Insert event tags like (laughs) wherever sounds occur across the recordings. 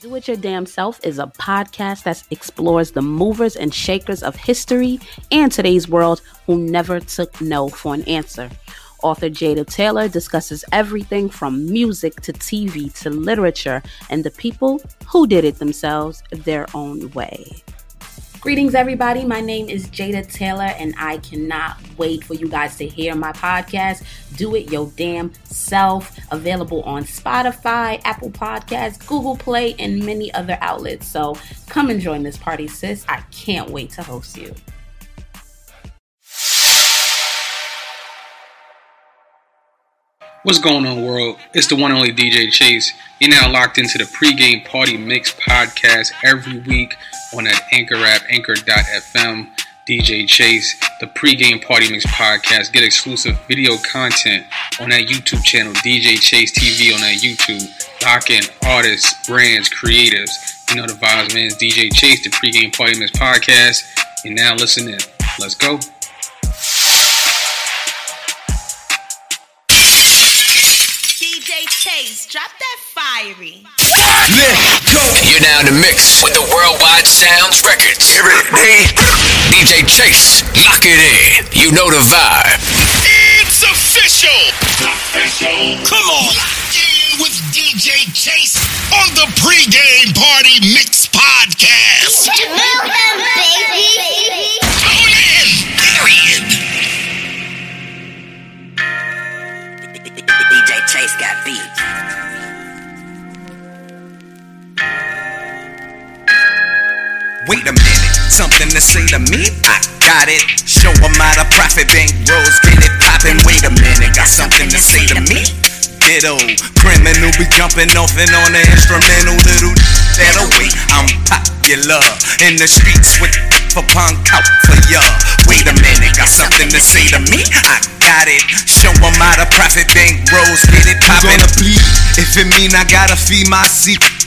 Do It Your Damn Self is a podcast that explores the movers and shakers of history and today's world who never took no for an answer. Author Jada Taylor discusses everything from music to TV to literature and the people who did it themselves their own way. Greetings, everybody. My name is Jada Taylor, and I cannot wait for you guys to hear my podcast, Do It Your Damn Self, available on Spotify, Apple Podcasts, Google Play, and many other outlets. So come and join this party, sis. I can't wait to host you. What's going on, world? It's the one and only DJ Chase. You're now locked into the pregame party mix podcast every week on that Anchor app, anchor.fm. DJ Chase, the pregame party mix podcast. Get exclusive video content on that YouTube channel, DJ Chase TV on that YouTube. Lock in artists, brands, creatives. You know the vibes, man. It's DJ Chase, the pregame party mix podcast. And now listen in. Let's go. Fiery. Let's go. You're now in the mix with the Worldwide Sounds Records. Every day. DJ Chase, lock it in. You know the vibe. It's official. Official. Come on. Lock in with DJ Chase on the pregame to me? I got it. Show them how to profit bank rolls, get it poppin'. Wait a minute, got something to say to me? Ditto, criminal be jumping off and on the instrumental. Little that'll wait, I'm popular in the streets with for punk out for ya. Wait a minute, got something to say to me? I got it. Show them how to profit bank rolls, get it poppin'. bleed if it mean I gotta feed my seat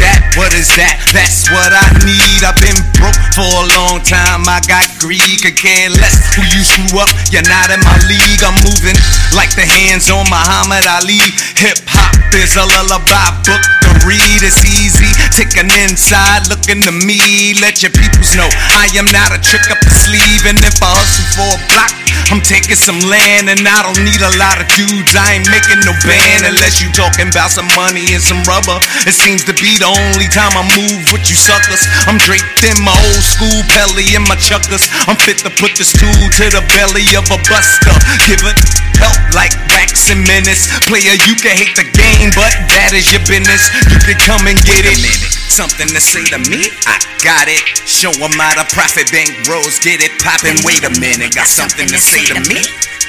that? What is that? That's what I need. I've been broke for a long time. I got greed, could care less who you screw up. You're not in my league. I'm moving like the hands on Muhammad Ali. Hip hop is a lullaby book to read. It's easy. Ticking inside, looking to me. Let your peoples know I am not a trick up the sleeve. And if I hustle for a block, I'm taking some land and I don't need a lot of dudes. I ain't making no band unless you talking about some money and some rubber. It seems to be the only time I move with you suckers. I'm draped in my old school pelly and my chuckers. I'm fit to put this tool to the belly of a buster. Give it help like racks and minutes. Player, you can hate the game, but that is your business. You can come and get it. Something to say to me? I got it. Show Show 'em how the profit bank rolls. Get it poppin'. Wait a minute, got something to say to me?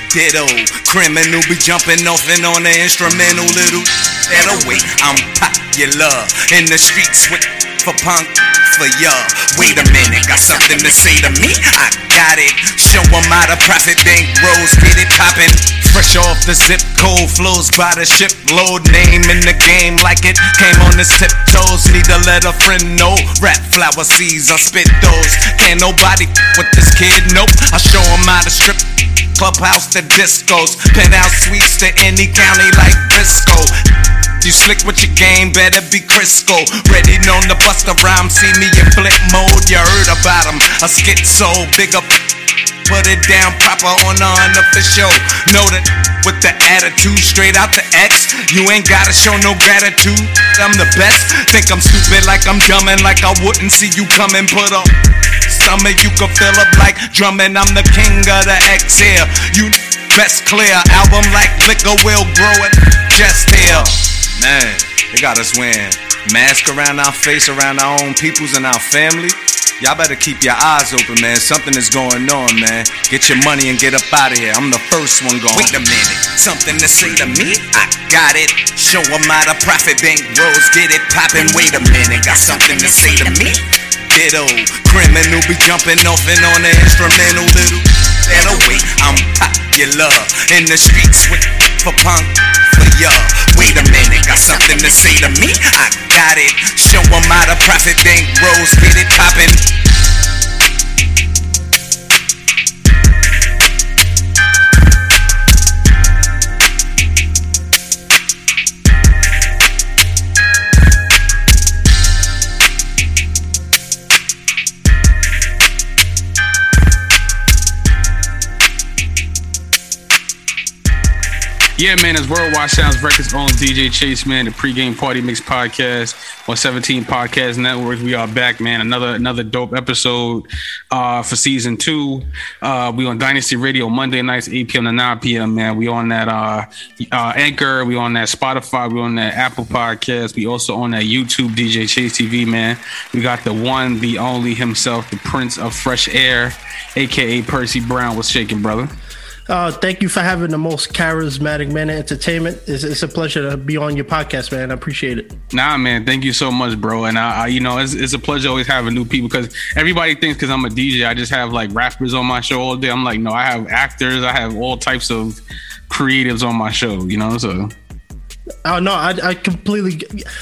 Ditto, criminal be jumping off and on the instrumental little that away. I'm popular in the streets with for punk for y'all. Wait a minute, got something to say to me? I got it. Show Show 'em how to profit bank rolls, get it poppin'. Fresh off the zip, cold flows by the ship load. Name in the game like it came on his tiptoes. Need to let a friend know. Rap flower seeds, I spit those. Can't nobody with this kid, nope. I show 'em how to strip clubhouse to discos, penthouse suites to any county like Briscoe. You slick with your game, better be Crisco. Ready, known to bust a rhyme, see me in flip mode. You heard about him, a schizo, big up. Put it down proper on the unofficial. Know that with the attitude straight out the X, you ain't gotta show no gratitude. I'm the best. Think I'm stupid like I'm dumb and like I wouldn't see you coming. Put up stomach, you can fill up like drumming. I'm the king of the X here. You best clear album like liquor will grow it. Just here. Man, they got us wearing mask around our face, around our own peoples and our family. Y'all better keep your eyes open, man. Something is going on, man. Get your money and get up out of here. I'm the first one going. Wait a minute, something to say to me? I got it. Show 'em how to profit bank rolls, get it poppin'. Wait a minute, got something to say to me? Ditto, criminal be jumping off and on the instrumental little that away. I'm popular in the streets with for punk for ya. Wait a minute, got something to say to me? I got it. Show 'em how the profit bank rolls, get it poppin'. Yeah, man, it's Worldwide Sounds Records owns DJ Chase, man, the pregame party mix podcast on 17 Podcast Networks. We are back, man. Another another dope episode uh, for season two. Uh, we on Dynasty Radio Monday nights, 8 p.m. to 9 p.m. Man, we on that uh, uh, Anchor, we on that Spotify, we on that Apple Podcast. We also on that YouTube DJ Chase TV, man. We got the one, the only himself, the Prince of Fresh Air, aka Percy Brown. What's shaking, brother? Uh, thank you for having the most charismatic man of entertainment. It's, it's, a pleasure to be on your podcast, man. I appreciate it. Nah, man, thank you so much, bro. And I, I you know, it's, it's, a pleasure always having new people because everybody thinks because I'm a DJ, I just have like rappers on my show all day. I'm like, no, I have actors, I have all types of creatives on my show. You know, so Oh no, I, I completely.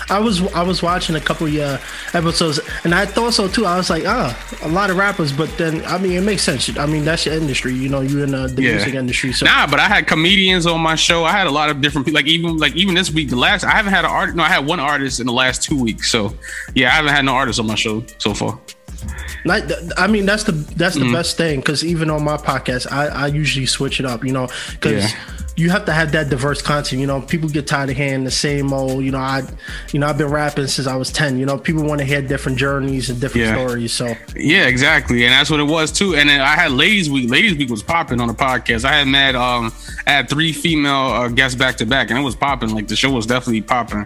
I was I was watching a couple of uh, episodes, and I thought so too. I was like, ah, a lot of rappers, but then I mean, it makes sense. I mean, that's your industry. You know, you're in uh, the yeah. music industry. So nah, but I had comedians on my show. I had a lot of different people. Like even like even this week, the last I haven't had an artist. No, I had one artist in the last two weeks. So yeah, I haven't had no artist on my show so far. I mean, that's the that's the mm-hmm. best thing because even on my podcast, I, I usually switch it up. You know, because. Yeah you have to have that diverse content. You know, people get tired of hearing the same old. You know, I, you know, I've been rapping since I was ten. You know, people want to hear different journeys and different yeah. stories. So yeah, exactly, and that's what it was too. And then I had Ladies Week. Ladies Week was popping on the podcast. I had mad, um, I had three female uh, guests back to back, and it was popping. Like the show was definitely popping.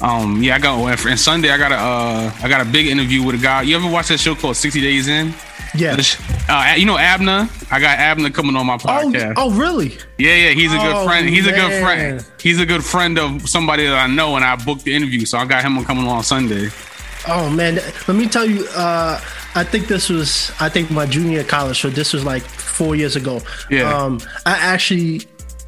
Um, yeah, I got and Sunday I got a, uh, I got a big interview with a guy. You ever watch that show called Sixty Days In? Yeah. Uh, you know Abner? I got Abner coming on my oh, podcast. Oh, oh really? Yeah, yeah. He's a good oh, friend. He's a good friend. He's a good friend of somebody that I know, and I booked the interview, so I got him on coming on Sunday. Oh man, let me tell you. Uh, I think this was I think my junior college, so this was like four years ago. Yeah. Um, I actually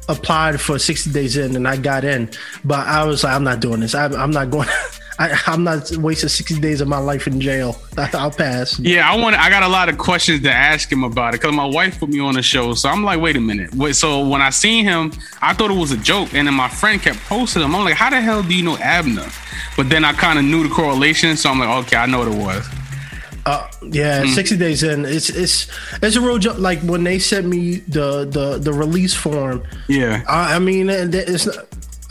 applied for 60 days in and I got in, but I was like, I'm not doing this. I, I'm not going. (laughs) I, am not wasting 60 days of my life in jail. I'll pass. Yeah, I want. I got a lot of questions to ask him about it because my wife put me on the show. So I'm like, wait a minute. Wait, so when I seen him, I thought it was a joke, and then my friend kept posting him. I'm like, how the hell do you know Abner? But then I kind of knew the correlation, so I'm like, okay, I know what it was. Uh, yeah, mm. sixty days in, it's it's it's a real joke. Like when they sent me the the the release form. Yeah, I, I mean, it's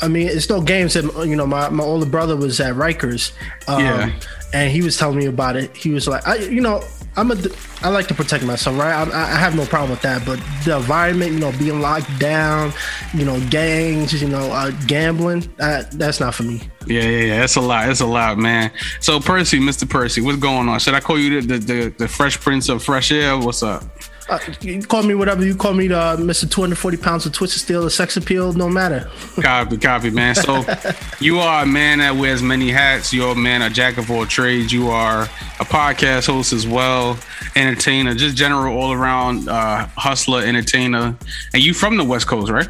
I mean, it's no games that you know. My, my older brother was at Rikers, um, yeah, and he was telling me about it. He was like, I, you know, I'm a, I like to protect myself, right? I, I have no problem with that, but the environment, you know, being locked down, you know, gangs, you know, uh, gambling, uh, that's not for me. Yeah, yeah, yeah. That's a lot. That's a lot, man. So Percy, Mr. Percy, what's going on? Should I call you the the, the, the Fresh Prince of Fresh Air? What's up? Uh, you call me whatever you call me, the uh, Mr. 240 pounds of twisted steel, the sex appeal, no matter. copy, copy, man. So (laughs) you are a man that wears many hats. You're a man, a jack of all trades. You are a podcast host as well, entertainer, just general all around uh, hustler, entertainer. And you from the West Coast, right?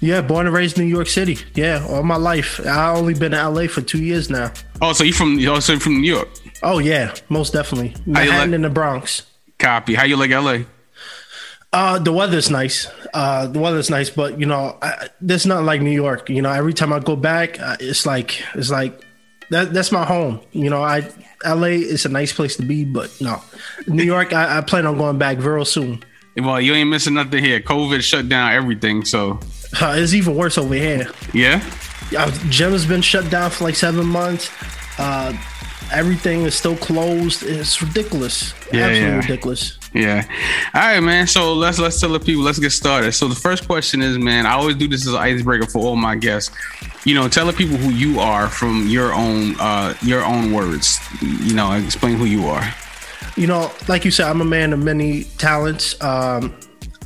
Yeah, born and raised in New York City. Yeah, all my life. I only been in LA for two years now. Oh, so you from? Also from New York? Oh yeah, most definitely. Manhattan like, in the Bronx. Copy. How you like LA? Uh, the weather's nice. Uh, the weather's nice, but you know, I, there's nothing like New York. You know, every time I go back, uh, it's like it's like that. That's my home. You know, I LA is a nice place to be, but no, New York. I, I plan on going back real soon. Well, you ain't missing nothing here. COVID shut down everything, so uh, it's even worse over here. Yeah, uh, gym has been shut down for like seven months. Uh, everything is still closed. It's ridiculous. Yeah, Absolutely yeah. ridiculous. Yeah. All right, man. So let's let's tell the people. Let's get started. So the first question is, man. I always do this as an icebreaker for all my guests. You know, tell the people who you are from your own uh your own words. You know, explain who you are. You know, like you said, I'm a man of many talents. Um,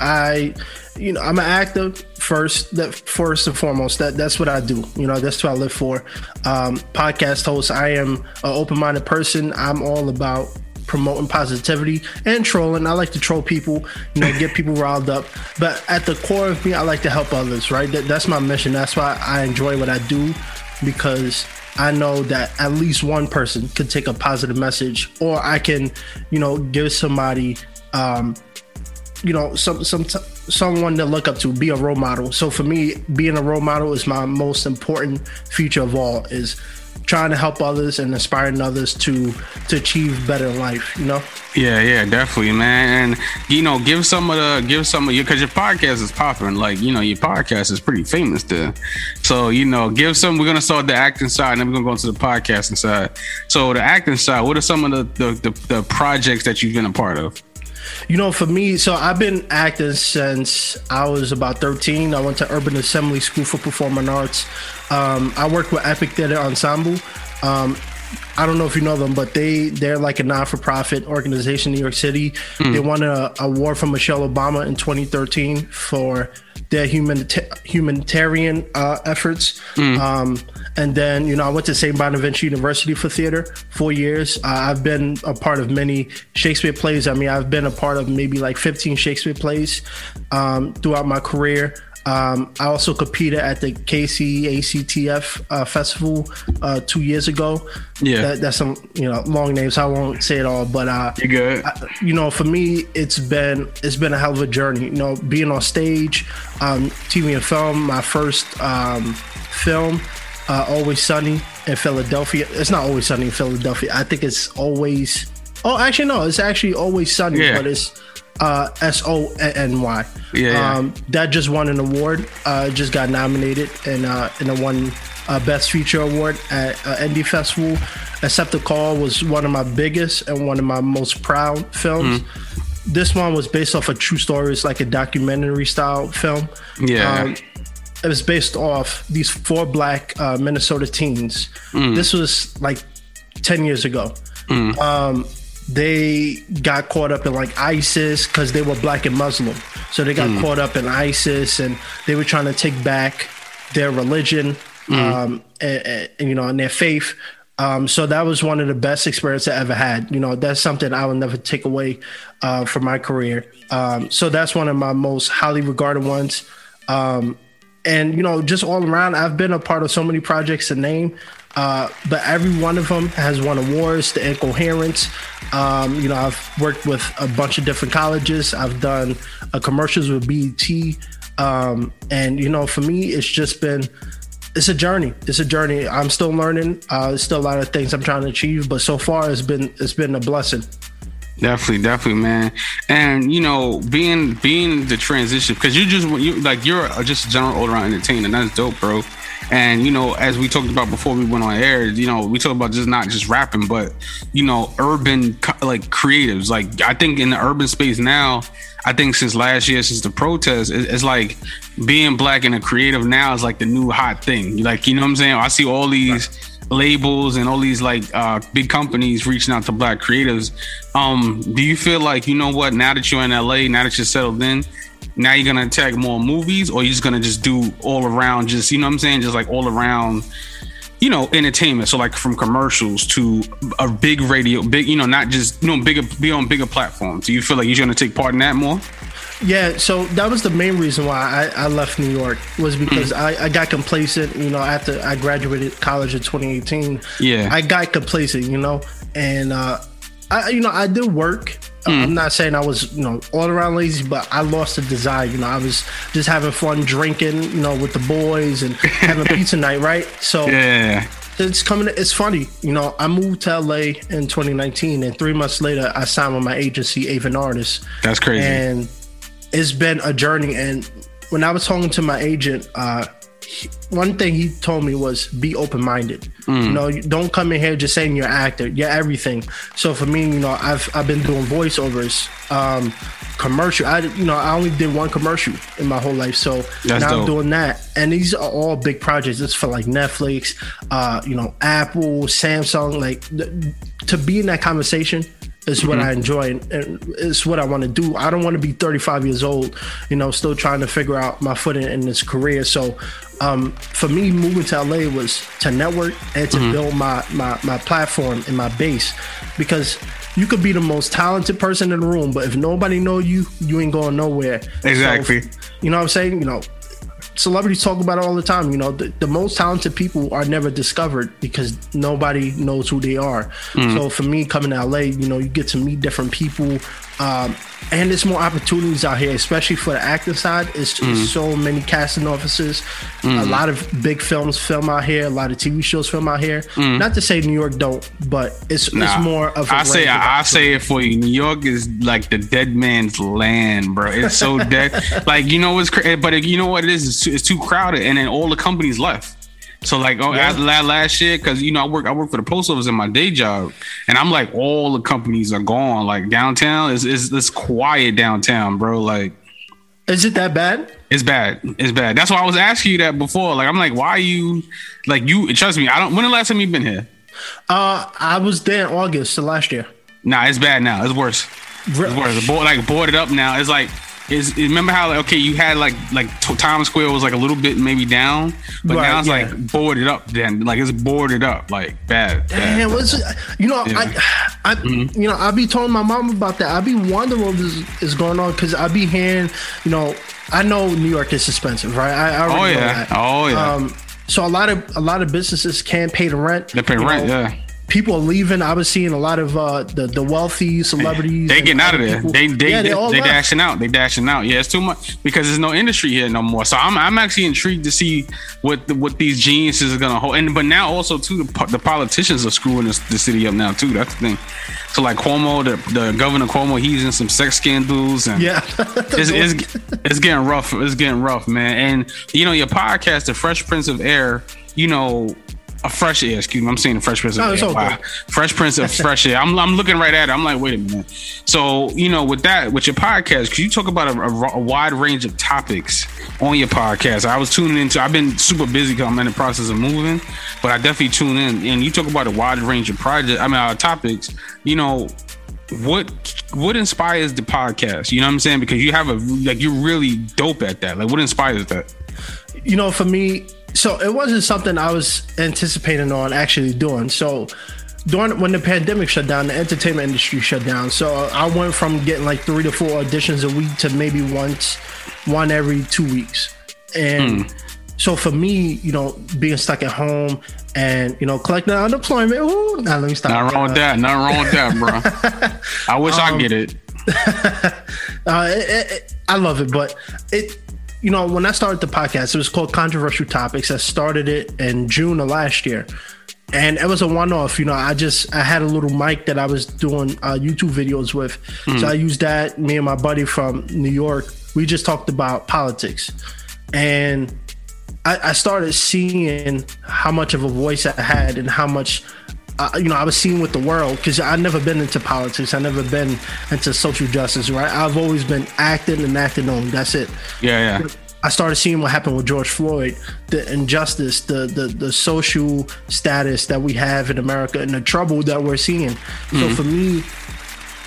I, you know, I'm an actor first. That first and foremost, that that's what I do. You know, that's what I live for. Um, podcast host. I am an open-minded person. I'm all about promoting positivity and trolling. I like to troll people, you know, get people riled up. But at the core of me, I like to help others, right? That, that's my mission. That's why I enjoy what I do because I know that at least one person could take a positive message, or I can, you know, give somebody, um, you know, some some someone to look up to, be a role model. So for me, being a role model is my most important feature of all. Is trying to help others and inspiring others to to achieve better life. You know. Yeah, yeah, definitely, man. And you know, give some of the give some of your because your podcast is popping. Like you know, your podcast is pretty famous there. So you know, give some. We're gonna start the acting side, and then we're gonna go into the podcasting side. So the acting side, what are some of the the, the, the projects that you've been a part of? You know, for me, so I've been acting since I was about 13. I went to Urban Assembly School for Performing Arts. Um, I work with Epic Theater Ensemble. Um, I don't know if you know them, but they they're like a non for profit organization in New York City. Hmm. They won a award from Michelle Obama in 2013 for their humanita- humanitarian uh, efforts. Hmm. Um, and then you know I went to St. Bonaventure University for theater four years. Uh, I've been a part of many Shakespeare plays. I mean I've been a part of maybe like 15 Shakespeare plays um, throughout my career. Um, I also competed at the KCACTF uh, festival uh, two years ago. Yeah. that, that's some you know long names. I won't say it all, but uh, You good? I- you know, for me, it's been it's been a hell of a journey. You know, being on stage, um, TV and film. My first um, film, uh, Always Sunny in Philadelphia. It's not Always Sunny in Philadelphia. I think it's always. Oh, actually, no. It's actually Always Sunny, Yeah. but it's uh, S O N Y. Yeah, yeah. Um, that just won an award. Uh, just got nominated and uh, and won uh, Best Feature Award at uh, Indie Festival. Accept the Call was one of my biggest and one of my most proud films. Mm-hmm. This one was based off a true story. It's like a documentary style film. Yeah. Um, it was based off these four black uh, Minnesota teens. Mm. This was like 10 years ago. Um, they got caught up in like ISIS because they were black and Muslim. So they got caught up in ISIS and they were trying to take back their religion, um, and, and, you know, and their faith. Um, so that was one of the best experiences I ever had. You know, that's something I will never take away uh, from my career. Um, so that's one of my most highly regarded ones. Um, and you know, just all around, I've been a part of so many projects to name, uh, but every one of them has won awards. The Incoherence, um, you know, I've worked with a bunch of different colleges. I've done uh, commercials with BET, um, and you know, for me, it's just been it's a journey. It's a journey. I'm still learning. Uh, there's still a lot of things I'm trying to achieve, but so far, it's been it's been a blessing. Definitely, definitely, man. And you know, being being the transition because you just you like you're just a general all around entertainer. That's dope, bro. And you know, as we talked about before we went on air, you know, we talked about just not just rapping, but you know, urban like creatives. Like I think in the urban space now, I think since last year, since the protest, it- it's like being black and a creative now is like the new hot thing. Like you know what I'm saying? I see all these labels and all these like uh big companies reaching out to black creatives um do you feel like you know what now that you're in la now that you're settled in now you're gonna attack more movies or you're just gonna just do all around just you know what i'm saying just like all around you know entertainment so like from commercials to a big radio big you know not just you know bigger be on bigger platforms do you feel like you're gonna take part in that more Yeah, so that was the main reason why I, I left New York was because I, I got complacent. You know, after I graduated college in 2018, Yeah. I got complacent. You know, and uh, I you know I did work. Uh, I'm not saying I was you know all around lazy, but I lost the desire. You know, I was just having fun drinking. You know, with the boys and (laughs) having pizza night, right? So yeah it's coming. It's funny, you know. I moved to LA in 2019, and three months later, I signed with my agency, Avon Artists that's crazy and it's been a journey and when i was talking to my agent uh one thing he told me was be open-minded. You know don't come in here just saying you're an actor. You're everything. So for me you know i've i've been doing voiceovers um commercial. I you know i only did one commercial in my whole life. So That's now i'm doing that. And these are all big projects. It's for like netflix uh you know apple samsung like th- to be in that conversation is what I enjoy and, and it's what I want to do. I don't want to be 35 years old, you know, still trying to figure out my footing in this career. So, um, for me, moving to LA was to network and to build my, my my platform and my base, because you could be the most talented person in the room, but if nobody know you, you ain't going nowhere. So, Exactly. you know what I'm saying? You know, celebrities talk about it all the time. You know, the, the most talented people are never discovered because nobody knows who they are. Mm. So for me, coming to LA, you know, you get to meet different people, um, and there's more opportunities out here, especially for the acting side. It's, Mm. it's so many casting offices. A lot of big films film out here. A lot of TV shows film out here. Not to say New York don't, but it's Mm. Nah. it's more of. a I say I, I say it for you. New York is like the dead man's land, bro. It's so dead. (laughs) Like you know what's crazy, but you know what it is? It's too, it's too crowded, and then all the companies left. So like oh Yeah. la- last year, because you know I work I work for the post office in my day job, and I'm like all the companies are gone. Like downtown is is it's quiet downtown, bro. Like Is it that bad? it's bad. It's bad. That's why I was asking you that before. Like I'm like, why are you like you? Trust me, I don't. When the last time you've been here? Uh, I was there in August of last year. Nah, it's bad now. It's worse. It's worse. Board, like boarded up now. It's like is remember how like okay you had like like t- Times Square was like a little bit maybe down, but Right, now it's yeah. like boarded up. Then like it's boarded up like bad. bad. Damn, what's? You know, Yeah. Mm-hmm. I, I, you know, I be telling my mom about that. I be wondering what is, is going on because I be hearing, you know, I know New York is expensive, right? I, I already Oh, know yeah. that. Oh, yeah. Um, so a lot of a lot of businesses can't pay the rent. They pay rent, know. yeah. People are leaving. I was seeing a lot of uh, the the wealthy celebrities. They getting out of there. people- They they yeah, they, all they dashing out. They dashing out. Yeah, it's too much because there's no industry here no more. So I'm I'm actually intrigued to see what the, what these geniuses are gonna hold. And but now also too the, the politicians are screwing this, the city up now too. That's the thing. So like Cuomo, the, the governor Cuomo, he's in some sex scandals and Yeah, (laughs) it's, it's it's getting rough. It's getting rough, man. And you know your podcast, The Fresh Prince of Air. You know. A fresh air, excuse me. I'm saying Fresh Prince of No, Air. all Wow. Fresh Prince of (laughs) Fresh Air. I'm, I'm looking right at it. I'm like, wait a minute. So, you know, with that, with your podcast, because you talk about a, a, a wide range of topics on your podcast. I was tuning into, I've been super busy because I'm in the process of moving, but I definitely tune in. And you talk about a wide range of projects, I mean, uh, topics. You know, what what inspires the podcast? You know what I'm saying? Because you have a, like, you're really dope at that. Like, what inspires that? you know, for me, so it wasn't something I was anticipating on actually doing. So during when the pandemic shut down, the entertainment industry shut down. So I went from getting like three to four auditions a week to maybe once, one every two weeks. And so for me, you know, being stuck at home and you know collecting unemployment. Ooh, now let me stop. Nothing wrong with that. Nothing wrong with that, bro. (laughs) I wish I Um, get it. (laughs) Uh, it, it, it- I love it, but it, you know, when I started the podcast, it was called Controversial Topics. I started it in June of last year, and it was a one-off. You know, I just I had a little mic that I was doing uh, YouTube videos with, so I used that. Me and my buddy from New York, we just talked about politics, and I, I started seeing how much of a voice I had and how much uh, you know I was seeing with the world because I've never been into politics. I've never been into social justice. Right? I've always been acting and acting only. That's it. Yeah, yeah. I started seeing what happened with George Floyd, the injustice, the the the social status that we have in America, and the trouble that we're seeing. So for me,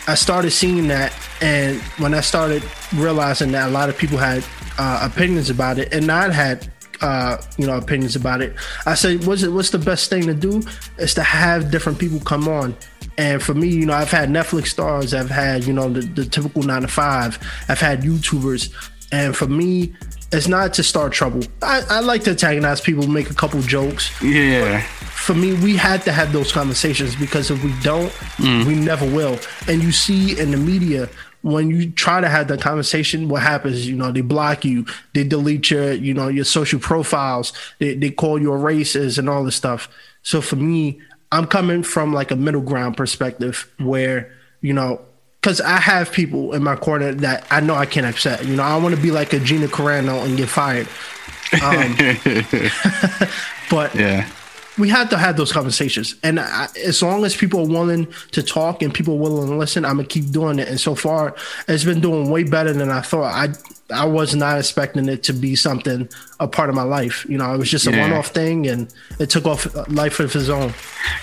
I started seeing that, and when I started realizing that a lot of people had uh, opinions about it, and I had uh, you know opinions about it, I said, "What's it? What's the best thing to do? Is to have different people come on." And for me, you know, I've had Netflix stars, I've had you know the, the typical nine to five, I've had YouTubers, and for me, it's not to start trouble. I, I like to antagonize people, make a couple jokes, Yeah. for me, we had to have those conversations because if we don't, we never will. And you see in the media when you try to have that conversation, what happens? You know, they block you, they delete your, you know, your social profiles, they, they call you a racist and all this stuff. So for me, I'm coming from like a middle ground perspective where, you know, because I have people in my corner that I know I can't upset. You know, I want to be like a Gina Carano and get fired. Um, (laughs) (laughs) but Yeah. We have to have those conversations. And I, as long as people are willing to talk and people are willing to listen, I'm gonna keep doing it. And so far, it's been doing way better than I thought. I I was not expecting it to be something a part of my life. You know, it was just a Yeah. one-off thing, and it took off life of its own.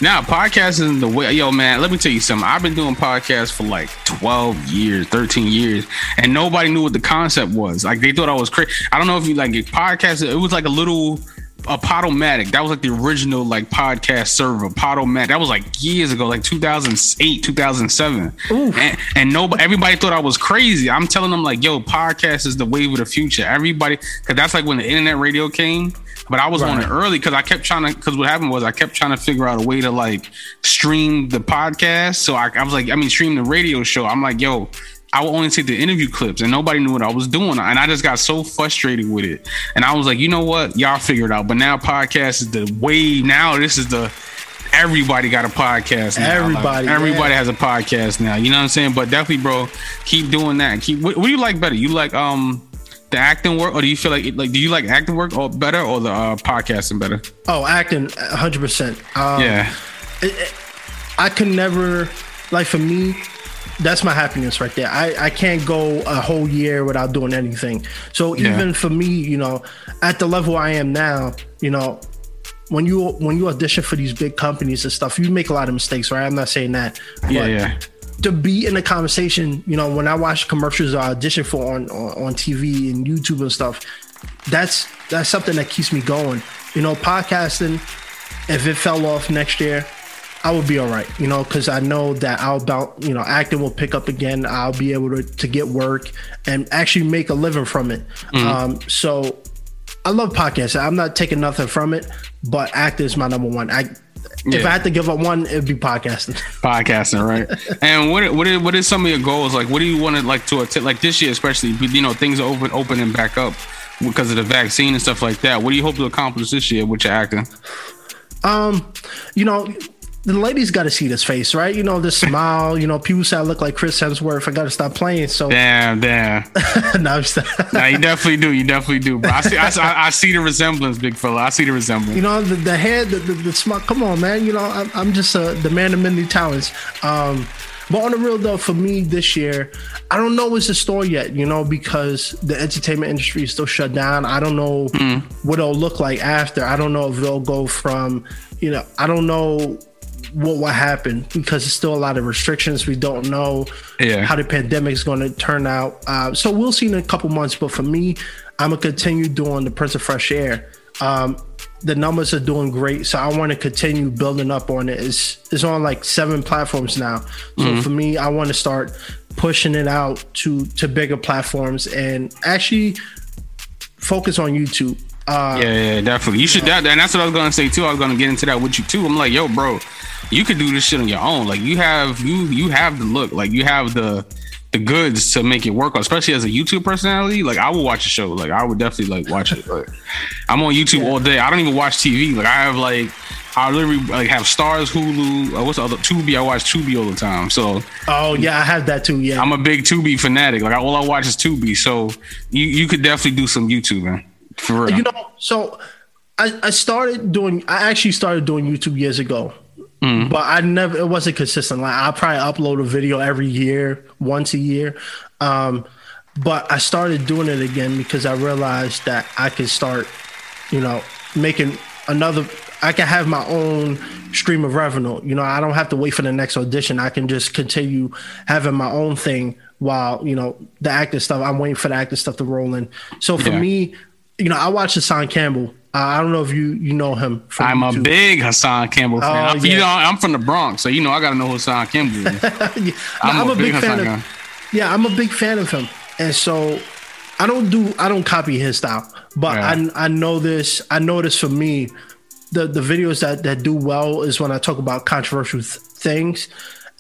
Now, podcasting the way, yo, man, let me tell you something. I've been doing podcasts for like 12 years, 13 years, and nobody knew what the concept was. Like, they thought I was crazy. I don't know if you like podcasts, it was like a little a Podomatic. That was like the original like podcast server, Podomatic. That was like years ago, like 2008, 2007. And, and nobody, everybody thought I was crazy. I'm telling them like, yo, podcast is the wave of the future. Everybody, because that's like when the internet radio came. But I was on it early because I kept trying to. Because what happened was I kept trying to figure out a way to like stream the podcast. So I, I was like, I mean, stream the radio show. I'm like, yo, I would only take the interview clips, and nobody knew what I was doing, and I just got so frustrated with it. And I was like, you know what, y'all figure it out. But now podcast is the way Now this is the everybody got a podcast. Now. Like, Everybody, everybody yeah. has a podcast now. You know what I'm saying? But definitely, bro, keep doing that. Keep. What, what do you like better? You like um. The acting work, or do you feel like like do you like acting work or better, or the uh, podcasting better? Oh, acting, hundred percent. Um, yeah, I could never like for me. That's my happiness right there. I, I can't go a whole year without doing anything. So Yeah. even for me, you know, at the level I am now, you know, when you when you audition for these big companies and stuff, you make a lot of mistakes, right? I'm not saying that. yeah, but yeah. to be in a conversation, you know, when I watch commercials I audition for on, on on TV and YouTube and stuff, that's that's something that keeps me going. You know, podcasting, if it fell off next year, I would be all right, you know, because I know that I'll about, you know, acting will pick up again. I'll be able to, to get work and actually make a living from it. Um, so I love podcasts. I'm not taking nothing from it, but acting is my number one. I, If Yeah. I had to give up one, it'd be podcasting. (laughs) podcasting, right? (laughs) and what what is, what is some of your goals? Like, what do you want to like to attend? Like this year, especially, you know, things are open opening back up because of the vaccine and stuff like that. What do you hope to accomplish this year with your acting? Um, you know, the ladies got to see this face, right? You know, this (laughs) smile. You know, people say I look like Chris Hemsworth. I got to stop playing. So Damn, damn. (laughs) no, I'm just- (laughs) nah, you definitely do. You definitely do. Bro. I see. I, I, I see the resemblance, big fella. I see the resemblance. you know, the, the hair, the, the, the smile. Come on, man. You know, I'm, I'm just uh, the man of many talents. Um, but on the real though, for me this year, I don't know what's the story yet. You know, because the entertainment industry is still shut down. I don't know what it'll look like after. I don't know if it'll go from, you know, I don't know what will happen because there's still a lot of restrictions. We don't know Yeah. how the pandemic is going to turn out. Uh, so we'll see in a couple months. But for me, I'm gonna continue doing the Prince of Fresh Air. Um, the numbers are doing great, so I want to continue building up on it. It's it's on like seven platforms now. So for me, I want to start pushing it out to to bigger platforms and actually focus on YouTube. Uh, Yeah, yeah, definitely. You should, that, and that's what I was gonna say too. I was gonna get into that with you too. I'm like, yo, bro, you could do this shit on your own. Like, you have you you have the look, like you have the the goods to make it work. Especially as a YouTube personality, like I would watch a show. Like I would definitely like watch it. But I'm on YouTube all day. I don't even watch TV. Like I have like. I literally like have Starz, Hulu. Uh, what's the other Tubi? I watch Tubi all the time. So Oh yeah, I have that too. Yeah, I'm a big Tubi fanatic. Like all I watch is Tubi. So you you could definitely do some YouTubing for real. you know so I, I started doing i actually started doing youtube years ago Mm-hmm. but i never it wasn't consistent. Like i probably upload a video every year once a year. Um but i started doing it again because i realized that i could start you know making another i can have my own stream of revenue. You know i don't have to wait for the next audition. I can just continue having my own thing while you know the acting stuff i'm waiting for the acting stuff to roll in. So for Yeah. me you know i watch hassan campbell. uh, i don't know if you you know him from I'm a big Hassan Campbell fan. Oh, I'm, You know, I'm from the Bronx, so you know I gotta know who Hassan Campbell is. (laughs) Yeah, I'm no, a big fan Hassan of guy. yeah i'm a big fan of him and so i don't do i don't copy his style but Yeah. I, I know this i know this for me the the videos that that do well is when i talk about controversial th- things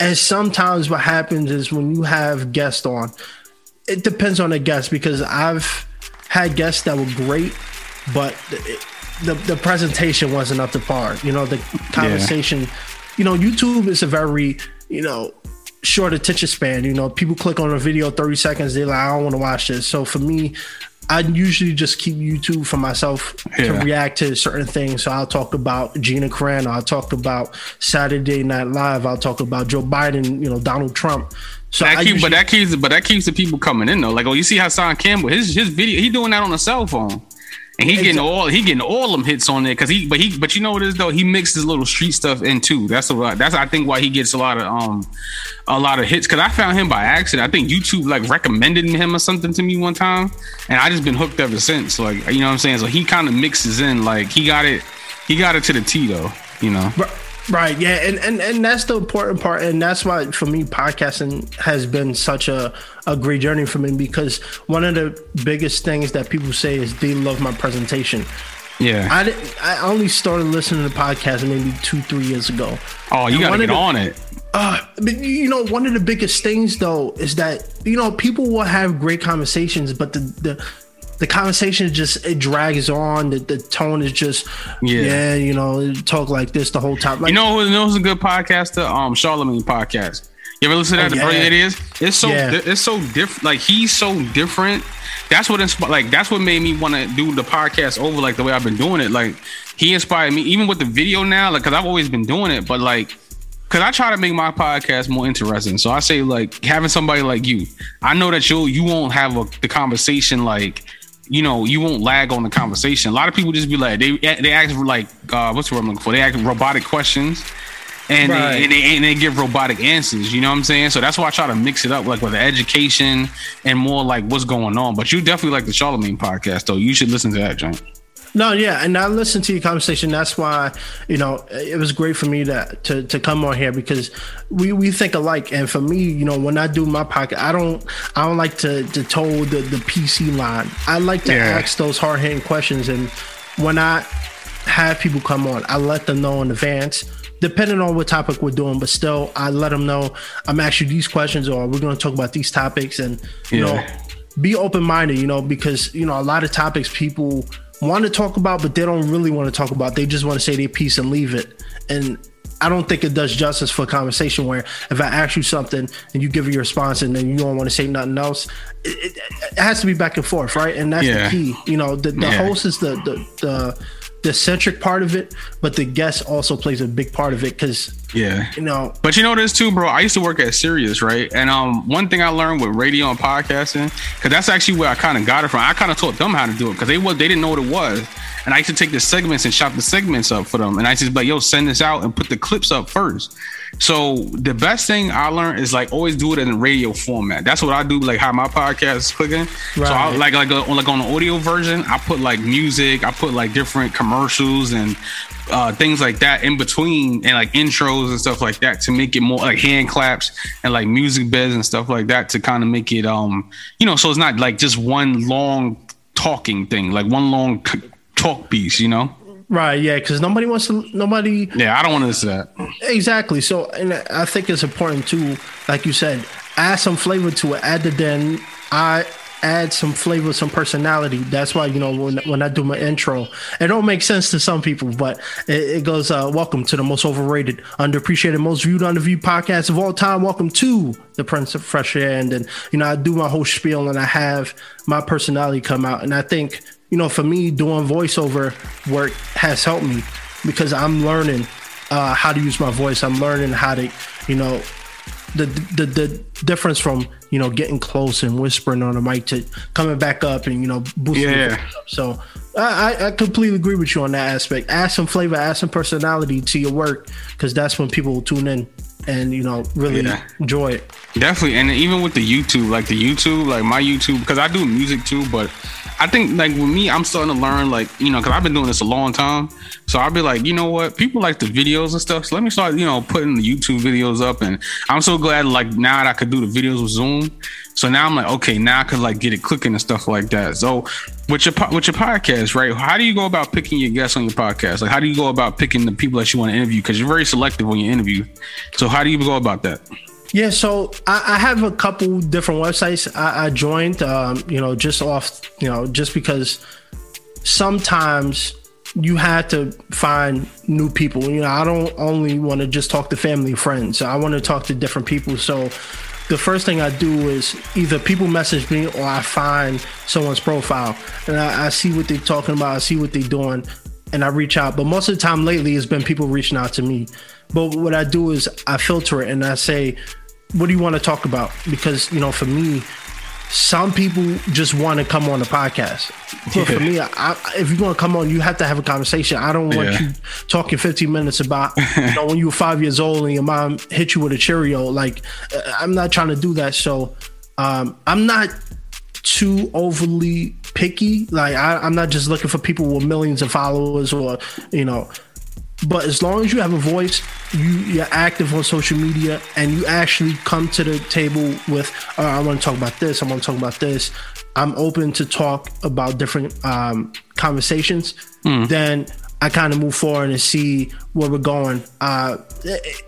and sometimes what happens is when you have guests on it depends on the guest because i've had guests that were great but it, the, the presentation wasn't up to par. You know the conversation you know youtube is a very you know short attention span. You know people click on a video 30 seconds they're like i don't want to watch this. So for me i usually just keep youtube for myself to react to certain things. So i'll talk about gina carano i'll talk about saturday night live i'll talk about joe biden you know donald trump. So That I keep, usually- but that keeps, but that keeps the people coming in though. Like, oh, you see how Hassan Campbell, his his video, he doing that on a cell phone. And he getting all he getting all them hits on there because he but he but you know what it is though he mixes little street stuff in too. That's a that's I think why he gets a lot of um a lot of hits because I found him by accident. I think YouTube like recommended him or something to me one time, and I just been hooked ever since. Like you know what I'm saying. So he kind of mixes in like he got it he got it to the T though. You know. Right, yeah, and, and and that's the important part, and that's why for me podcasting has been such a, a great journey for me because one of the biggest things that people say is they love my presentation. Yeah, I I only started listening to podcasts maybe two three years ago. Oh, you got to get the, on it. Uh, but you know, one of the biggest things though is that you know people will have great conversations, but the the the conversation just it drags on. The, the tone is just yeah. yeah, you know, talk like this the whole time. Like, you know who knows a good podcaster? Um, Charlemagne podcast. You ever listen to that? Oh, yeah. The brilliant it is. It's so yeah. it's so different. Like he's so different. That's what inspired. Like that's what made me want to do the podcast over like the way I've been doing it. Like he inspired me even with the video now. Like because I've always been doing it, but like because I try to make my podcast more interesting. So I say like having somebody like you. I know that you you won't have a, the conversation like you know, you won't lag on the conversation. A lot of people just be like, they they ask like, uh, what's the word I'm looking for? They ask robotic questions, and, right. they, and, they, and they give robotic answers. You know what I'm saying? So that's why I try to mix it up, like with the education and more like what's going on. But you definitely like the Charlemagne podcast, though. You should listen to that, John. No, yeah, and I listened to your conversation. That's why you know it was great for me to to, to come on here because we, we think alike. And for me, you know, when I do my podcast, I don't I don't like to to toe the the PC line. I like to yeah. ask those hard hitting questions. And when I have people come on, I let them know in advance depending on what topic we're doing, but still, I let them know I'm asking these questions or we're going to talk about these topics and, you yeah. know, be open minded, you know, because, you know, a lot of topics people want to talk about, but they don't really want to talk about. They just want to say their piece and leave it. And I don't think it does justice for a conversation where if I ask you something and you give a response and then you don't want to say nothing else, it, it, it has to be back and forth, right? And that's yeah. the key. You know, the, the yeah. host is the, the the the centric part of it, but the guest also plays a big part of it because yeah, you know. But you know this too, bro. I used to work at Sirius, right? And um, one thing I learned with radio and podcasting, because that's actually where I kind of got it from. I kind of taught them how to do it because they was they didn't know what it was. And I used to take the segments and chop the segments up for them. And I just be like, yo, send this out and put the clips up first. So the best thing I learned is like always do it in radio format. That's what I do, like how my podcast is clicking. Right. So I like like on like on the audio version, I put like music, I put like different commercials and uh, things like that in between and like intros and stuff like that to make it more like hand claps and like music beds and stuff like that to kind of make it um you know so it's not like just one long talking thing like one long talk piece you know Right, yeah, because nobody wants to. Nobody. Yeah, I don't want to listen to that. Exactly. So, and I think it's important to, like you said, add some flavor to it. Add the then I add some flavor, some personality. That's why you know when when I do my intro, it don't make sense to some people, but it, it goes. Uh, welcome to the most overrated, underappreciated, most viewed, underviewed podcast of all time. Welcome to the Prince of Fresh Air, and then you know I do my whole spiel and I have my personality come out, and I think you know, for me, doing voiceover work has helped me because I'm learning uh, how to use my voice. I'm learning how to, you know, the, the the difference from you know getting close and whispering on the mic to coming back up and you know boosting. Yeah. So I, I completely agree with you on that aspect. Add some flavor, add some personality to your work because that's when people will tune in and you know really yeah. enjoy it. Definitely, and even with the YouTube, like the YouTube, like my YouTube, because I do music too, but I think like with me, I'm starting to learn like you know because I've been doing this a long time, so I'll be like, you know what, people like the videos and stuff, so let me start you know putting the YouTube videos up, and I'm so glad like now that I could do the videos with Zoom. So now I'm like, okay, now I could like get it clicking and stuff like that. So with your with your podcast, right? How do you go about picking your guests on your podcast? Like, how do you go about picking the people that you want to interview? Because you're very selective when you interview. So how do you go about that? Yeah, so I, I have a couple different websites I, I joined. Um, you know, just off, you know, just because sometimes you had to find new people. You know, I don't only want to just talk to family friends. I want to talk to different people. So the first thing I do is either people message me or I find someone's profile and I, I see what they're talking about, I see what they're doing, and I reach out. But most of the time lately, it's been people reaching out to me. But what I do is I filter it and I say, what do you want to talk about? Because, you know, for me, some people just want to come on the podcast. But for me, I, if you're going to come on, you have to have a conversation. I don't want Yeah. you talking 15 minutes about you know when you were five years old and your mom hit you with a Cheerio. Like, uh, I'm not trying to do that. So, um, I'm not too overly picky. Like, I, I'm not just looking for people with millions of followers or you know. But as long as you have a voice, you you're active on social media, and you actually come to the table with, uh, I want to talk about this. I want to talk about this. I'm open to talk about different um, conversations. Then I kind of move forward and see where we're going. Uh,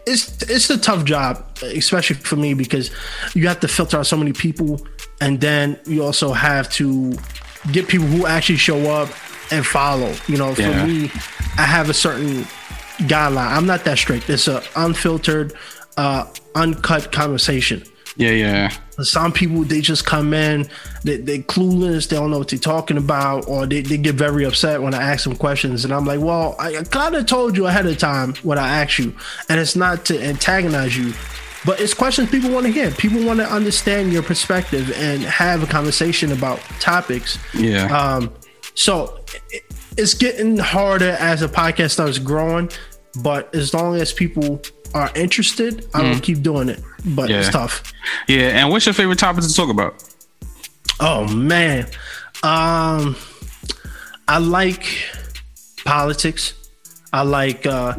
it's it's a tough job, especially for me because you have to filter out so many people, and then you also have to get people who actually show up and follow. You know, for Yeah. me, I have a certain guideline. I'm not that strict. It's a unfiltered, uh, uncut conversation. Yeah, yeah. Some people they just come in, they they clueless, they don't know what they're talking about, or they, they get very upset when I ask them questions, and I'm like, well, I kind of told you ahead of time what I asked you, and it's not to antagonize you, but it's questions people want to hear. People want to understand your perspective and have a conversation about topics. Yeah. Um, so it, it's getting harder as the podcast starts growing, but as long as people are interested, I don't keep doing it. But it's Yeah. tough. yeah. And what's your favorite topic to talk about? Oh man, um, I like politics. I like. Uh,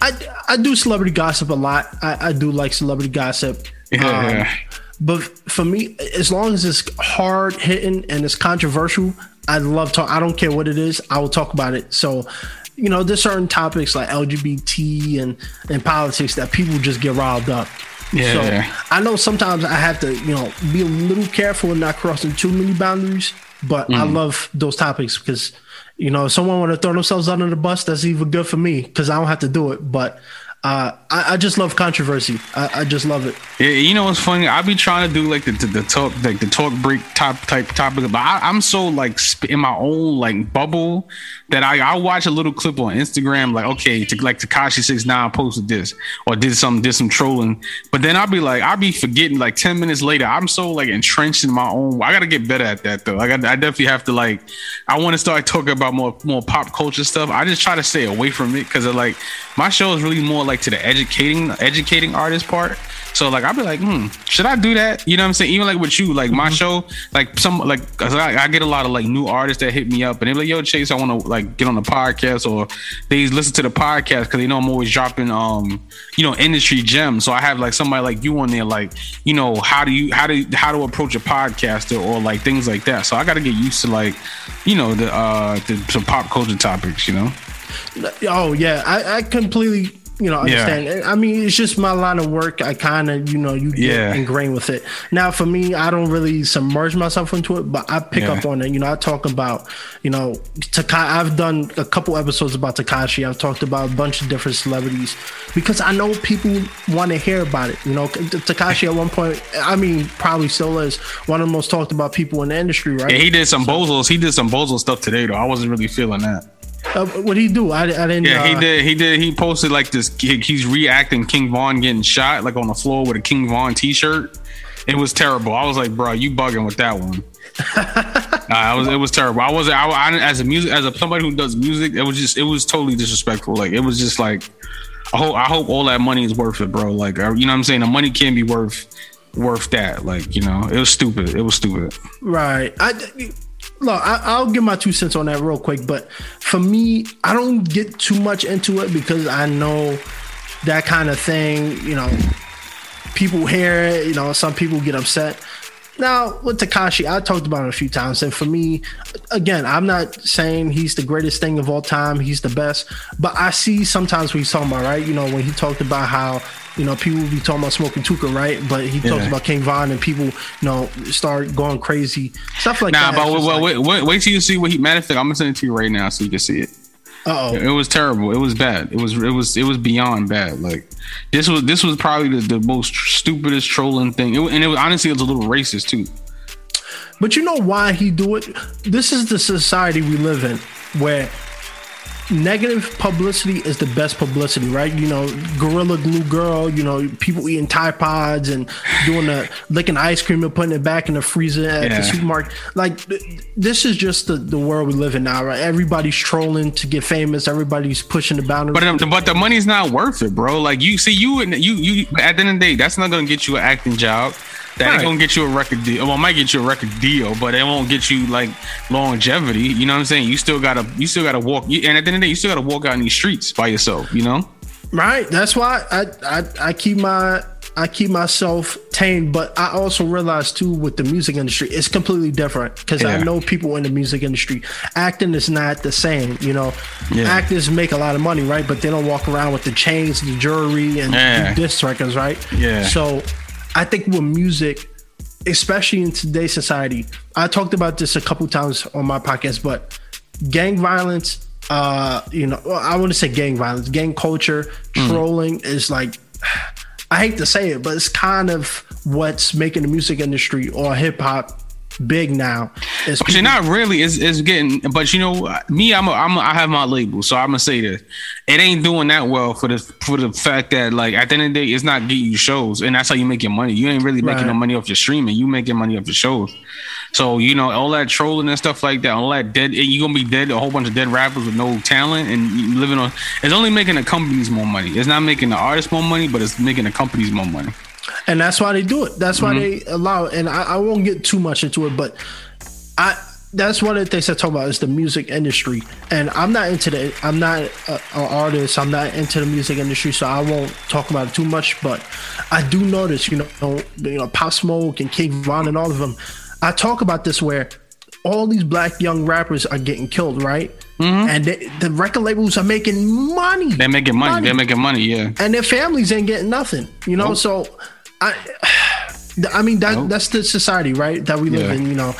I I do celebrity gossip a lot. I, I do like celebrity gossip. Yeah. Um, but for me, as long as it's hard hitting and it's controversial, I love talk. I don't care what it is. I will talk about it. So, you know, there's certain topics like LGBT and and politics that people just get riled up. Yeah. So I know sometimes I have to, you know, be a little careful and not crossing too many boundaries. But I love those topics because, you know, if someone want to throw themselves under the bus, that's even good for me because I don't have to do it. But uh, I, I just love controversy. I, I just love it. Yeah, you know what's funny? I be trying to do like the, the, the talk, like the talk break top type topic, but I, I'm so like sp- in my own like bubble that I I watch a little clip on Instagram, like okay, to, like Tekashi Six Nine posted this or did some did some trolling, but then I'll be like I'll be forgetting like ten minutes later. I'm so like entrenched in my own. I gotta get better at that though. I, I definitely have to like I want to start talking about more more pop culture stuff. I just try to stay away from it because like my show is really more like to the educating educating artist part. So like I'll be like, hmm, should I do that? You know what I'm saying? Even like with you, like my show, like some like I, I get a lot of like new artists that hit me up and they're like, yo, Chase, I want to like get on the podcast or they listen to the podcast because they know I'm always dropping um, you know, industry gems. So I have like somebody like you on there, like, you know, how do you how do how to approach a podcaster or like things like that. So I gotta get used to like, you know, the uh the some pop culture topics, you know? Oh yeah, I, I completely you know Yeah. understand. I mean, it's just my line of work. I kind of you know you get Yeah. ingrained with it. Now for me, I don't really submerge myself into it, but I pick Yeah. up on it. You know, I talk about you know Taka. I've done a couple episodes about Tekashi. I've talked about a bunch of different celebrities because I know people want to hear about it. You know, Tekashi at one point, I mean, probably still is one of the most talked about people in the industry, right? Yeah, he did some bozos. He did some bozo stuff today though. I wasn't really feeling that. Uh, what did he do? I, I didn't. Yeah, he uh, did. He did. He posted like this. he- He's reacting King Von getting shot like on the floor with a King Von T-shirt. It was terrible. I was like, bro, you bugging with that one. (laughs) uh, I was. It was terrible. I wasn't. I, I as a music as a somebody who does music. It was just. It was totally disrespectful. Like it was just like. I hope. I hope all that money is worth it, bro. Like you know what I'm saying. The money can't be worth worth that. Like you know, it was stupid. It was stupid. Right. I look. I, I'll give my two cents on that real quick. But for me, I don't get too much into it because I know that kind of thing. You know, people hear it. You know, some people get upset. Now with Tekashi, I talked about it a few times, and for me, again, I'm not saying he's the greatest thing of all time. He's the best, but I see sometimes what he's talking about, right? You know, when he talked about how you know people be talking about smoking Tooka, right? But he talks about King Von and people, you know, start going crazy, stuff like Nah, that. but It's wait, wait, like, wait, wait, wait till you see what he. Fact, I'm gonna send it to you right now so you can see it. uh-oh. It was terrible. It was bad. It was it was it was beyond bad. Like this was this was probably the, the most stupidest trolling thing. It, and it was honestly it was a little racist too. But you know why he do it? This is the society we live in, where negative publicity is the best publicity, right? You know, Gorilla Glue Girl, you know, people eating Tide Pods and doing the (laughs) licking ice cream and putting it back in the freezer at Yeah. the supermarket. Like, th- this is just the, the world we live in now, right? Everybody's trolling to get famous, everybody's pushing the boundaries. But um, but the money's not worth it, bro. Like you see, you and you you at the end of the day, that's not gonna get you an acting job. That ain't gonna get you a record deal. Well, it might get you a record deal, but it won't get you like longevity. You know what I'm saying? You still gotta you still gotta walk. You, and at the end of the day, you still gotta walk out in these streets by yourself. You know? Right. That's why I, I I keep my I keep myself tamed, but I also realize too with the music industry, it's completely different because I know people in the music industry. Acting is not the same, you know. Yeah. Actors make a lot of money, right? But they don't walk around with the chains, the jewelry, and Yeah. do disc records, right? Yeah. So I think with music, especially in today's society, I talked about this a couple times on my podcast, but gang violence, uh, you know, I want to say gang violence, gang culture, Mm. trolling is like, (sighs) I hate to say it, but it's kind of what's making the music industry or hip hop big now. But you're not really. It's, it's getting. But you know, me, I'm. A, I'm. A, I have my label, so I'm gonna say this. It ain't doing that well for the for the fact that like at the end of the day, it's not getting you shows, and that's how you make your money. You ain't really making Right. no money off your streaming. You making money off your shows. So you know all that trolling and stuff like that, all that dead. Eh, you gonna be dead. A whole bunch of dead rappers with no talent and living on. It's only making the companies more money. It's not making the artists more money, but it's making the companies more money. And that's why they do it. That's why Mm-hmm. they allow it. And I, I won't get too much into it, but I that's one of the things I talk about is the music industry. And I'm not into the I'm not an artist. I'm not into the music industry, so I won't talk about it too much. But I do notice, you know, you know, Pop Smoke and King Von and all of them. I talk about this where all these black young rappers are getting killed, right? And they, the record labels are making money. Mm-hmm. They're making money. They're making money. Yeah. and their families ain't getting nothing. You know, so I, (sighs) I mean that Nope. that's the society, right? That we live Yeah. in. You know,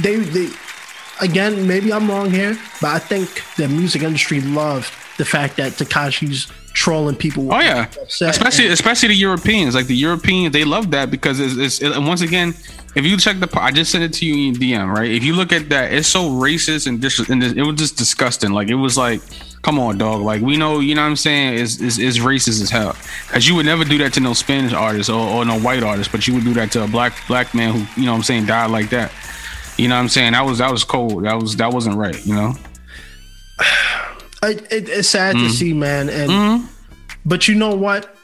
they they again maybe I'm wrong here, but I think the music industry loved the fact that Tekashi's trolling people. Oh yeah, especially especially the Europeans. Like the Europeans, they love that because it's, it's it, and once again, if you check the, I just sent it to you in DM, right? If you look at that, it's so racist and dis, and it was just disgusting. Like it was like, come on, dog. Like we know, you know what I'm saying? Is is is racist as hell. Because you would never do that to no Spanish artist or, or no white artist, but you would do that to a black black man who, you know what I'm saying, died like that. You know what I'm saying? That was that was cold. That was that wasn't right. You know. (sighs) I, it, it's sad Mm-hmm. to see, man. And but you know what?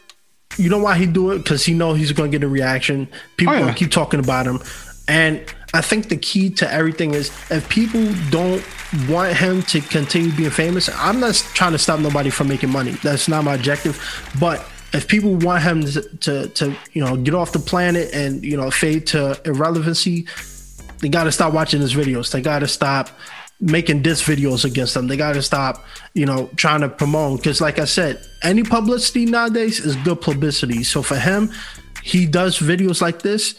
You know why he do it? Because he know he's going to get a reaction. People Oh, yeah. gonna keep talking about him, and I think the key to everything is if people don't want him to continue being famous. I'm not trying to stop nobody from making money. That's not my objective. But if people want him to, to, to you know get off the planet and you know fade to irrelevancy, they got to stop watching his videos. They got to stop making diss videos against them. They got to stop, you know, trying to promote. Because, like I said, any publicity nowadays is good publicity. So for him, he does videos like this.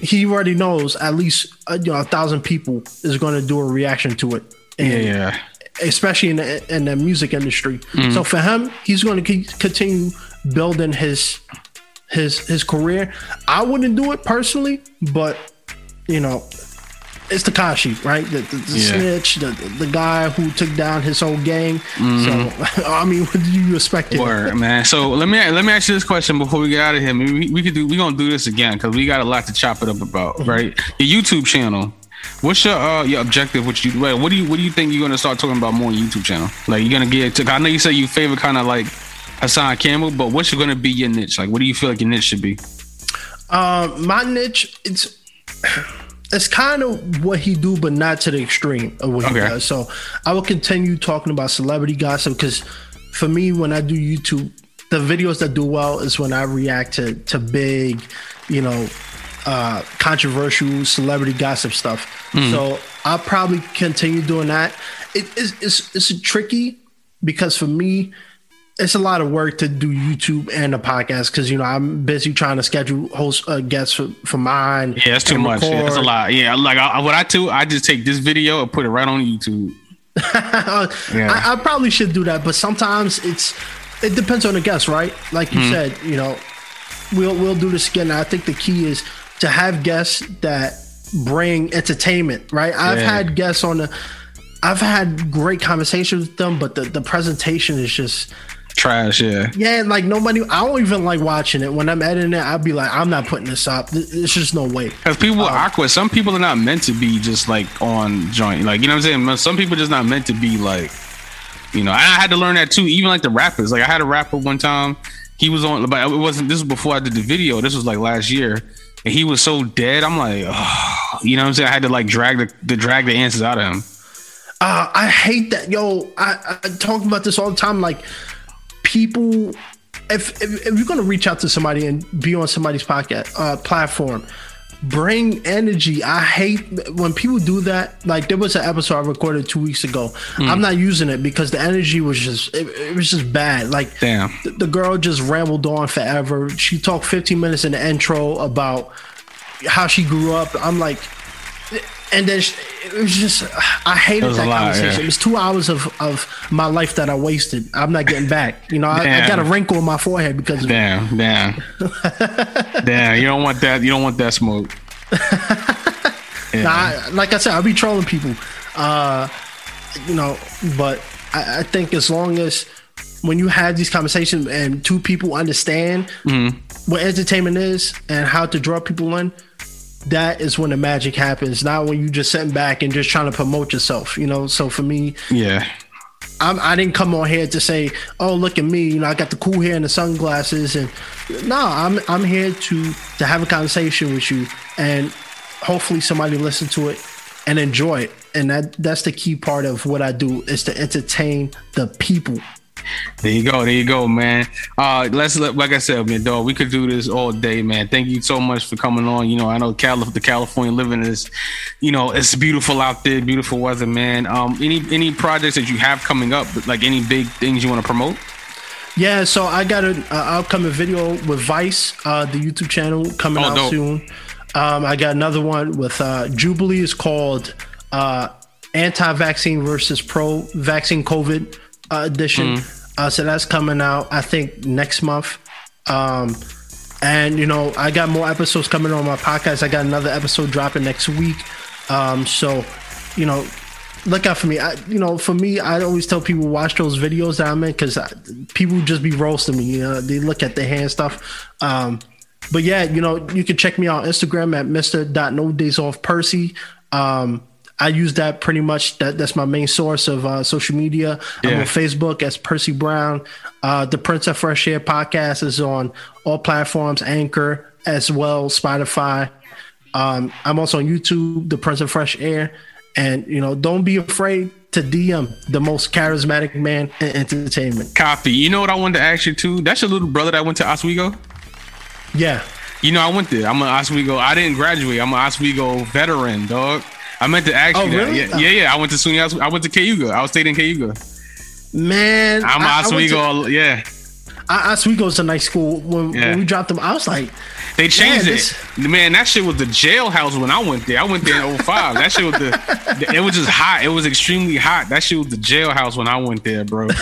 He already knows at least uh, you know a thousand people is going to do a reaction to it. And Yeah, yeah. especially in the, in the music industry. So for him, he's going to continue building his his his career. I wouldn't do it personally, but you know, it's Tekashi, right? The, the, the Yeah. snitch, the, the guy who took down his whole gang. So (laughs) I mean, what do you expect? Word, man. So let me let me ask you this question before we get out of here. Maybe we, we could do we gonna do this again because we got a lot to chop it up about, right? Your YouTube channel. What's your uh your objective? What you wait, what do you what do you think you're gonna start talking about more on YouTube channel? Like you're gonna get to I know you say you favorite kind of like Hassan Campbell, but what's gonna be your niche? Like what do you feel like your niche should be? Um, my niche, it's it's kind of what he do, but not to the extreme of what he does. So I will continue talking about celebrity gossip because for me, when I do YouTube, the videos that do well is when I react to to big, you know, uh, controversial celebrity gossip stuff. So I'll probably continue doing that. It is it's, it's tricky because for me, it's a lot of work to do YouTube and a podcast because you know I'm busy trying to schedule host uh, guests for, for mine. Yeah, that's too much. Yeah, that's a lot. Yeah, like I, what I do, I just take this video and put it right on YouTube. (laughs) Yeah. I, I probably should do that, but sometimes it's it depends on the guest, right? Like you said, you know, we'll we'll do this again. I think the key is to have guests that bring entertainment, right? I've Yeah. had guests on the I've had great conversations with them, but the, the presentation is just Trash, yeah. yeah, like nobody. I don't even like watching it. When I'm editing it, I'd be like, I'm not putting this up. There's just no way. Because people are awkward. Some people are not meant to be just like on joint. Like, you know what I'm saying? Some people just not meant to be like, you know, I had to learn that too. Even like the rappers. Like, I had a rapper one time. He was on, but it wasn't, this was before I did the video. This was like last year. And he was so dead. I'm like, oh, you know what I'm saying? I had to like drag the, the drag the answers out of him. Uh, I hate that. Yo, I, I talk about this all the time. Like, people, if, if, if you're going to reach out to somebody and be on somebody's podcast uh, platform, bring energy. I hate when people do that. Like, there was an episode I recorded two weeks ago. I'm not using it because the energy was just, it, it was just bad. Like, Damn. the, the girl just rambled on forever. She talked 15 minutes in the intro about how she grew up. I'm like, and then she, it was just I hated It that lot, conversation. yeah. It was two hours of of my life that I wasted. I'm not getting back. You know, I, I got a wrinkle in my forehead because of it. Damn, damn. (laughs) damn, you don't want that. You don't want that smoke. (laughs) Yeah. Nah, I, like I said, I'll be trolling people. Uh, you know, but I, I think as long as when you have these conversations and two people understand Mm-hmm. what entertainment is and how to draw people in, that is when the magic happens. Not when you just sitting back and just trying to promote yourself. You know, so for me, yeah. I'm, I didn't come on here to say, "Oh, look at me!" You know, I got the cool hair and the sunglasses, and no, I'm I'm here to to have a conversation with you, and hopefully somebody listen to it and enjoy it. And that that's the key part of what I do is to entertain the people. There you go. There you go, man. Uh, let's let- like I said, man, dog. We could do this all day, man. Thank you so much for coming on. You know, I know Calif- the California living is, you know, it's beautiful out there, beautiful weather, man. Um, any any projects that you have coming up, like any big things you want to promote? Yeah, so I got an uh, upcoming video with Vice, uh, the YouTube channel coming Oh, out dope. soon. Um, I got another one with uh, Jubilee. It's called uh, Anti-Vaccine versus Pro-Vaccine COVID uh, edition. Mm. Uh, so that's coming out, I think, next month. Um, and you know, I got more episodes coming on my podcast. I got another episode dropping next week. Um, so, you know, look out for me. I, you know, for me, I always tell people watch those videos that I'm in because people just be roasting me. You know, they look at the hand stuff. Um, but yeah, you know, you can check me out on Instagram at Mr. No Days Off Percy. Um, I use that pretty much. That that's my main source of uh, social media. I'm on Facebook as Percy Brown. Uh, the Prince of Fresh Air podcast is on all platforms, Anchor as well, Spotify. Um, I'm also on YouTube, The Prince of Fresh Air, and you know, don't be afraid to DM the most charismatic man in entertainment. Copy. You know what I wanted to ask you too? That's your little brother that went to Oswego. Yeah, You know, I went there. I'm an Oswego. I didn't graduate. I'm an Oswego veteran, dog. I meant to ask Oh, you that. really? Yeah, yeah, yeah. I went to SUNY. I went to Cayuga. I was staying in Cayuga. man, I'm I- I went to- Oswego. yeah, I, Oswego's a nice school. When, Yeah. when we dropped them, I was like, they changed Man, it. Man, that shit was the jailhouse when I went there. I went there in 05. that shit was the, the- It was just hot. It was extremely hot. That shit was the jailhouse when I went there, bro. (laughs)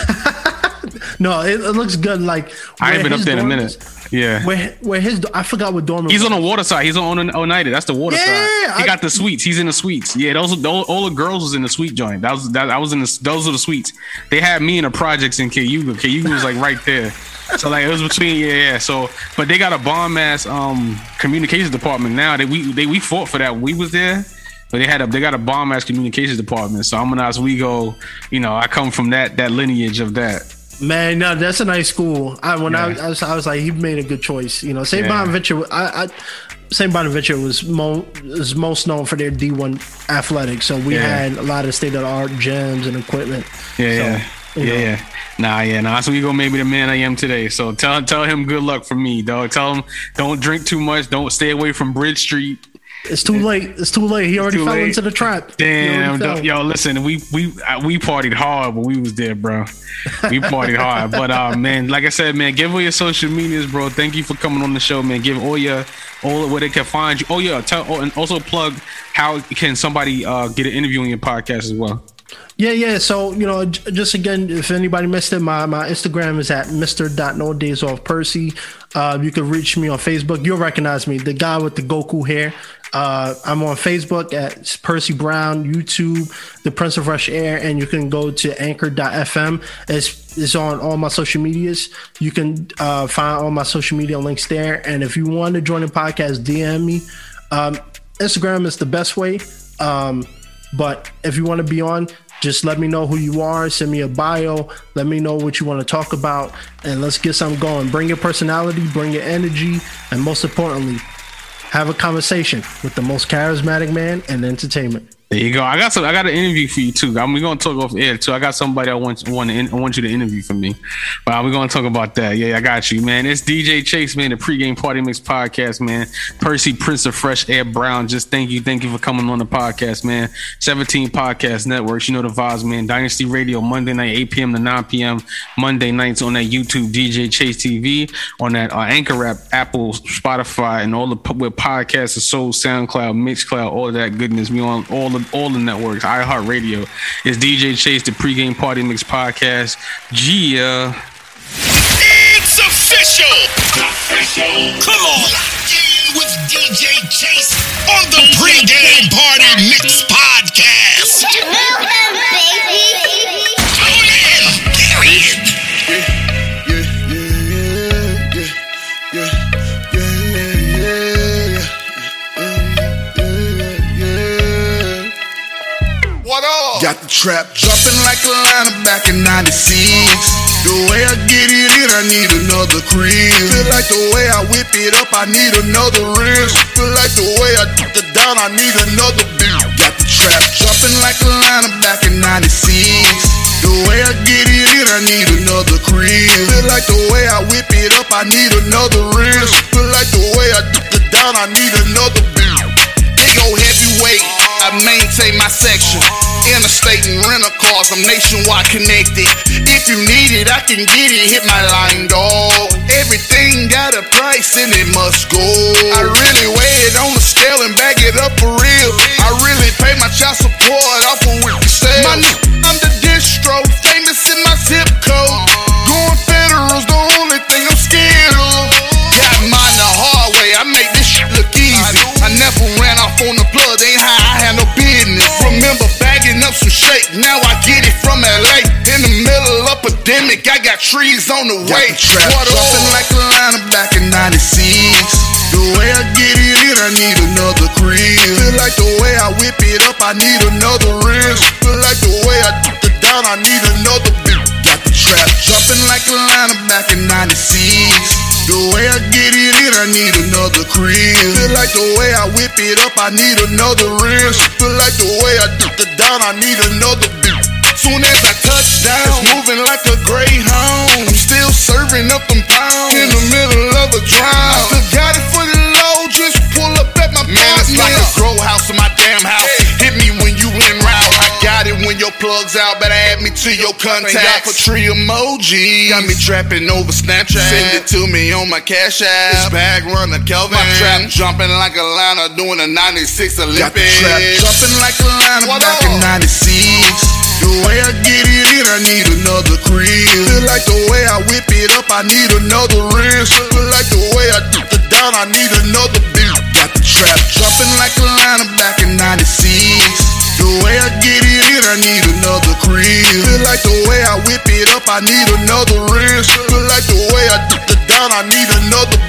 no, it, it looks good. Like I ain't been up there in a minute. is- Yeah. Where where his I forgot what dorm. He's was. on the water side. He's on Oneida. That's the water Yeah, side. He I- got the suites. He's in the suites. Yeah, those, those all the girls was in the suite joint. That was that I was in the those are the suites. They had me in the projects in Cayuga. Cayuga was like right there. So like it was between yeah yeah. So but they got a bomb ass um communications department now. That we they we fought for that. We was there. But they had a they got a bomb ass communications department. So I'm an Oswego, you know, I come from that that lineage of that. Man, no, that's a nice school. I when I, Yeah. I was I was like, he made a good choice. You know, St. Yeah. Bonaventure. I, I St. Bonaventure was mo- is most known for their D one athletics. So we Yeah. had a lot of state of the art gyms and equipment. Yeah, So, yeah, yeah, yeah. Nah, yeah, nah. So we go maybe the man I am today. So tell tell him good luck for me, dog. Tell him don't drink too much. Don't stay away from Bridge Street. It's too late. It's too late. He already fell late. into the trap. Damn, yo, listen, we we uh, we partied hard, but we was there, bro. We partied hard, but uh, (laughs) man, like I said, man, give all your social medias, bro. Thank you for coming on the show, man. Give all your all where they can find you. Oh yeah, tell oh, and also plug how can somebody uh get an interview on your podcast as well. Yeah, yeah. So you know, j- just again, if anybody missed it, my my Instagram is at Mister No Days Off Percy. Uh, you can reach me on Facebook. You'll recognize me, the guy with the Goku hair. Uh, I'm on Facebook at Percy Brown, YouTube, The Prince of Fresh Air, and you can go to Anchor.fm. It's it's on all my social medias. You can uh, find all my social media links there. And if you want to join the podcast, DM me. Um, Instagram is the best way. Um, but if you want to be on, just let me know who you are. Send me a bio. Let me know what you want to talk about, and let's get something going. Bring your personality, bring your energy, and most importantly, have a conversation with the most charismatic man in entertainment. There you go. I got some. I got an interview for you too. I'm, we're gonna talk off air too. I got somebody I want want to, I want you to interview for me. But we're gonna talk about that. Yeah, I got you, man. It's DJ Chase, man. The pregame party mix podcast, man. Percy Prince of Fresh Air Brown. Just thank you, thank you for coming on the podcast, man. 17 podcast networks. You know the vibes, man. Dynasty Radio Monday night 8 p.m. to 9 p.m. Monday nights on that YouTube DJ Chase TV on that uh, Anchor app, Apple, Spotify, and all the with podcasts, Soul, SoundCloud, Mixcloud, all that goodness. We on all the all the networks. iHeartRadio. It's DJ Chase, the pregame party mix podcast. Gia. It's official. Official. Come on. Locked in with DJ Chase trap jumping like a line back in 96. The way I get it in, I need another crib. Feel like the way I whip it up, I need another rim. Feel like the way I dip it down, I need another bill. Got the trap jumping like a line back in 96. The way I get it in, I need another crib. Feel like the way I whip it up, I need another rim. Feel like the way I dip it down, I need another bill. Big old heavyweight, I maintain my section. Interstate and rental cars, I'm nationwide connected. If you need it, I can get it. Hit my line, dog. Everything got a price and it must go. I really weigh it on the scale and bag it up for real. I really pay my child support off of what you say. My n- I'm the distro, famous in my zip code. Going federal's the only thing I'm up now I get it from LA. In the middle of epidemic, I got trees on the way. Got the trap jumping like a line back in 96. The way I get it in, I need another crib. Feel like the way I whip it up, I need another rim. Feel like the way I dip it down, I need another bill. Got the trap jumping like a line back in 96. The way I get I need another crib. Feel like the way I whip it up, I need another rim. Feel like the way I dip it down, I need another bill. Soon as I touch down, it's moving like a greyhound. I'm still serving up them pounds in the middle of a. I still got it for the low, just pull up at my Man, it's like a grow house in my damn house. Plug's out, better add me to your contacts. Thank God for tree emoji. Got me trapping over Snapchat. Send it to me on my cash app. It's bag runner Kelvin. My trap jumping like a liner doing a 96 Olympics. Got the trap jumping like a line What back up? in 96. The way I get it in, I need another crib. Feel like the way I whip it up, I need another rim. Feel like the way I dip it down, I need another bill. Got the trap jumping like a line back in 96. The way I get it in, I need another crib. Feel like the way I whip it up, I need another rim. Feel like the way I dip it down, I need another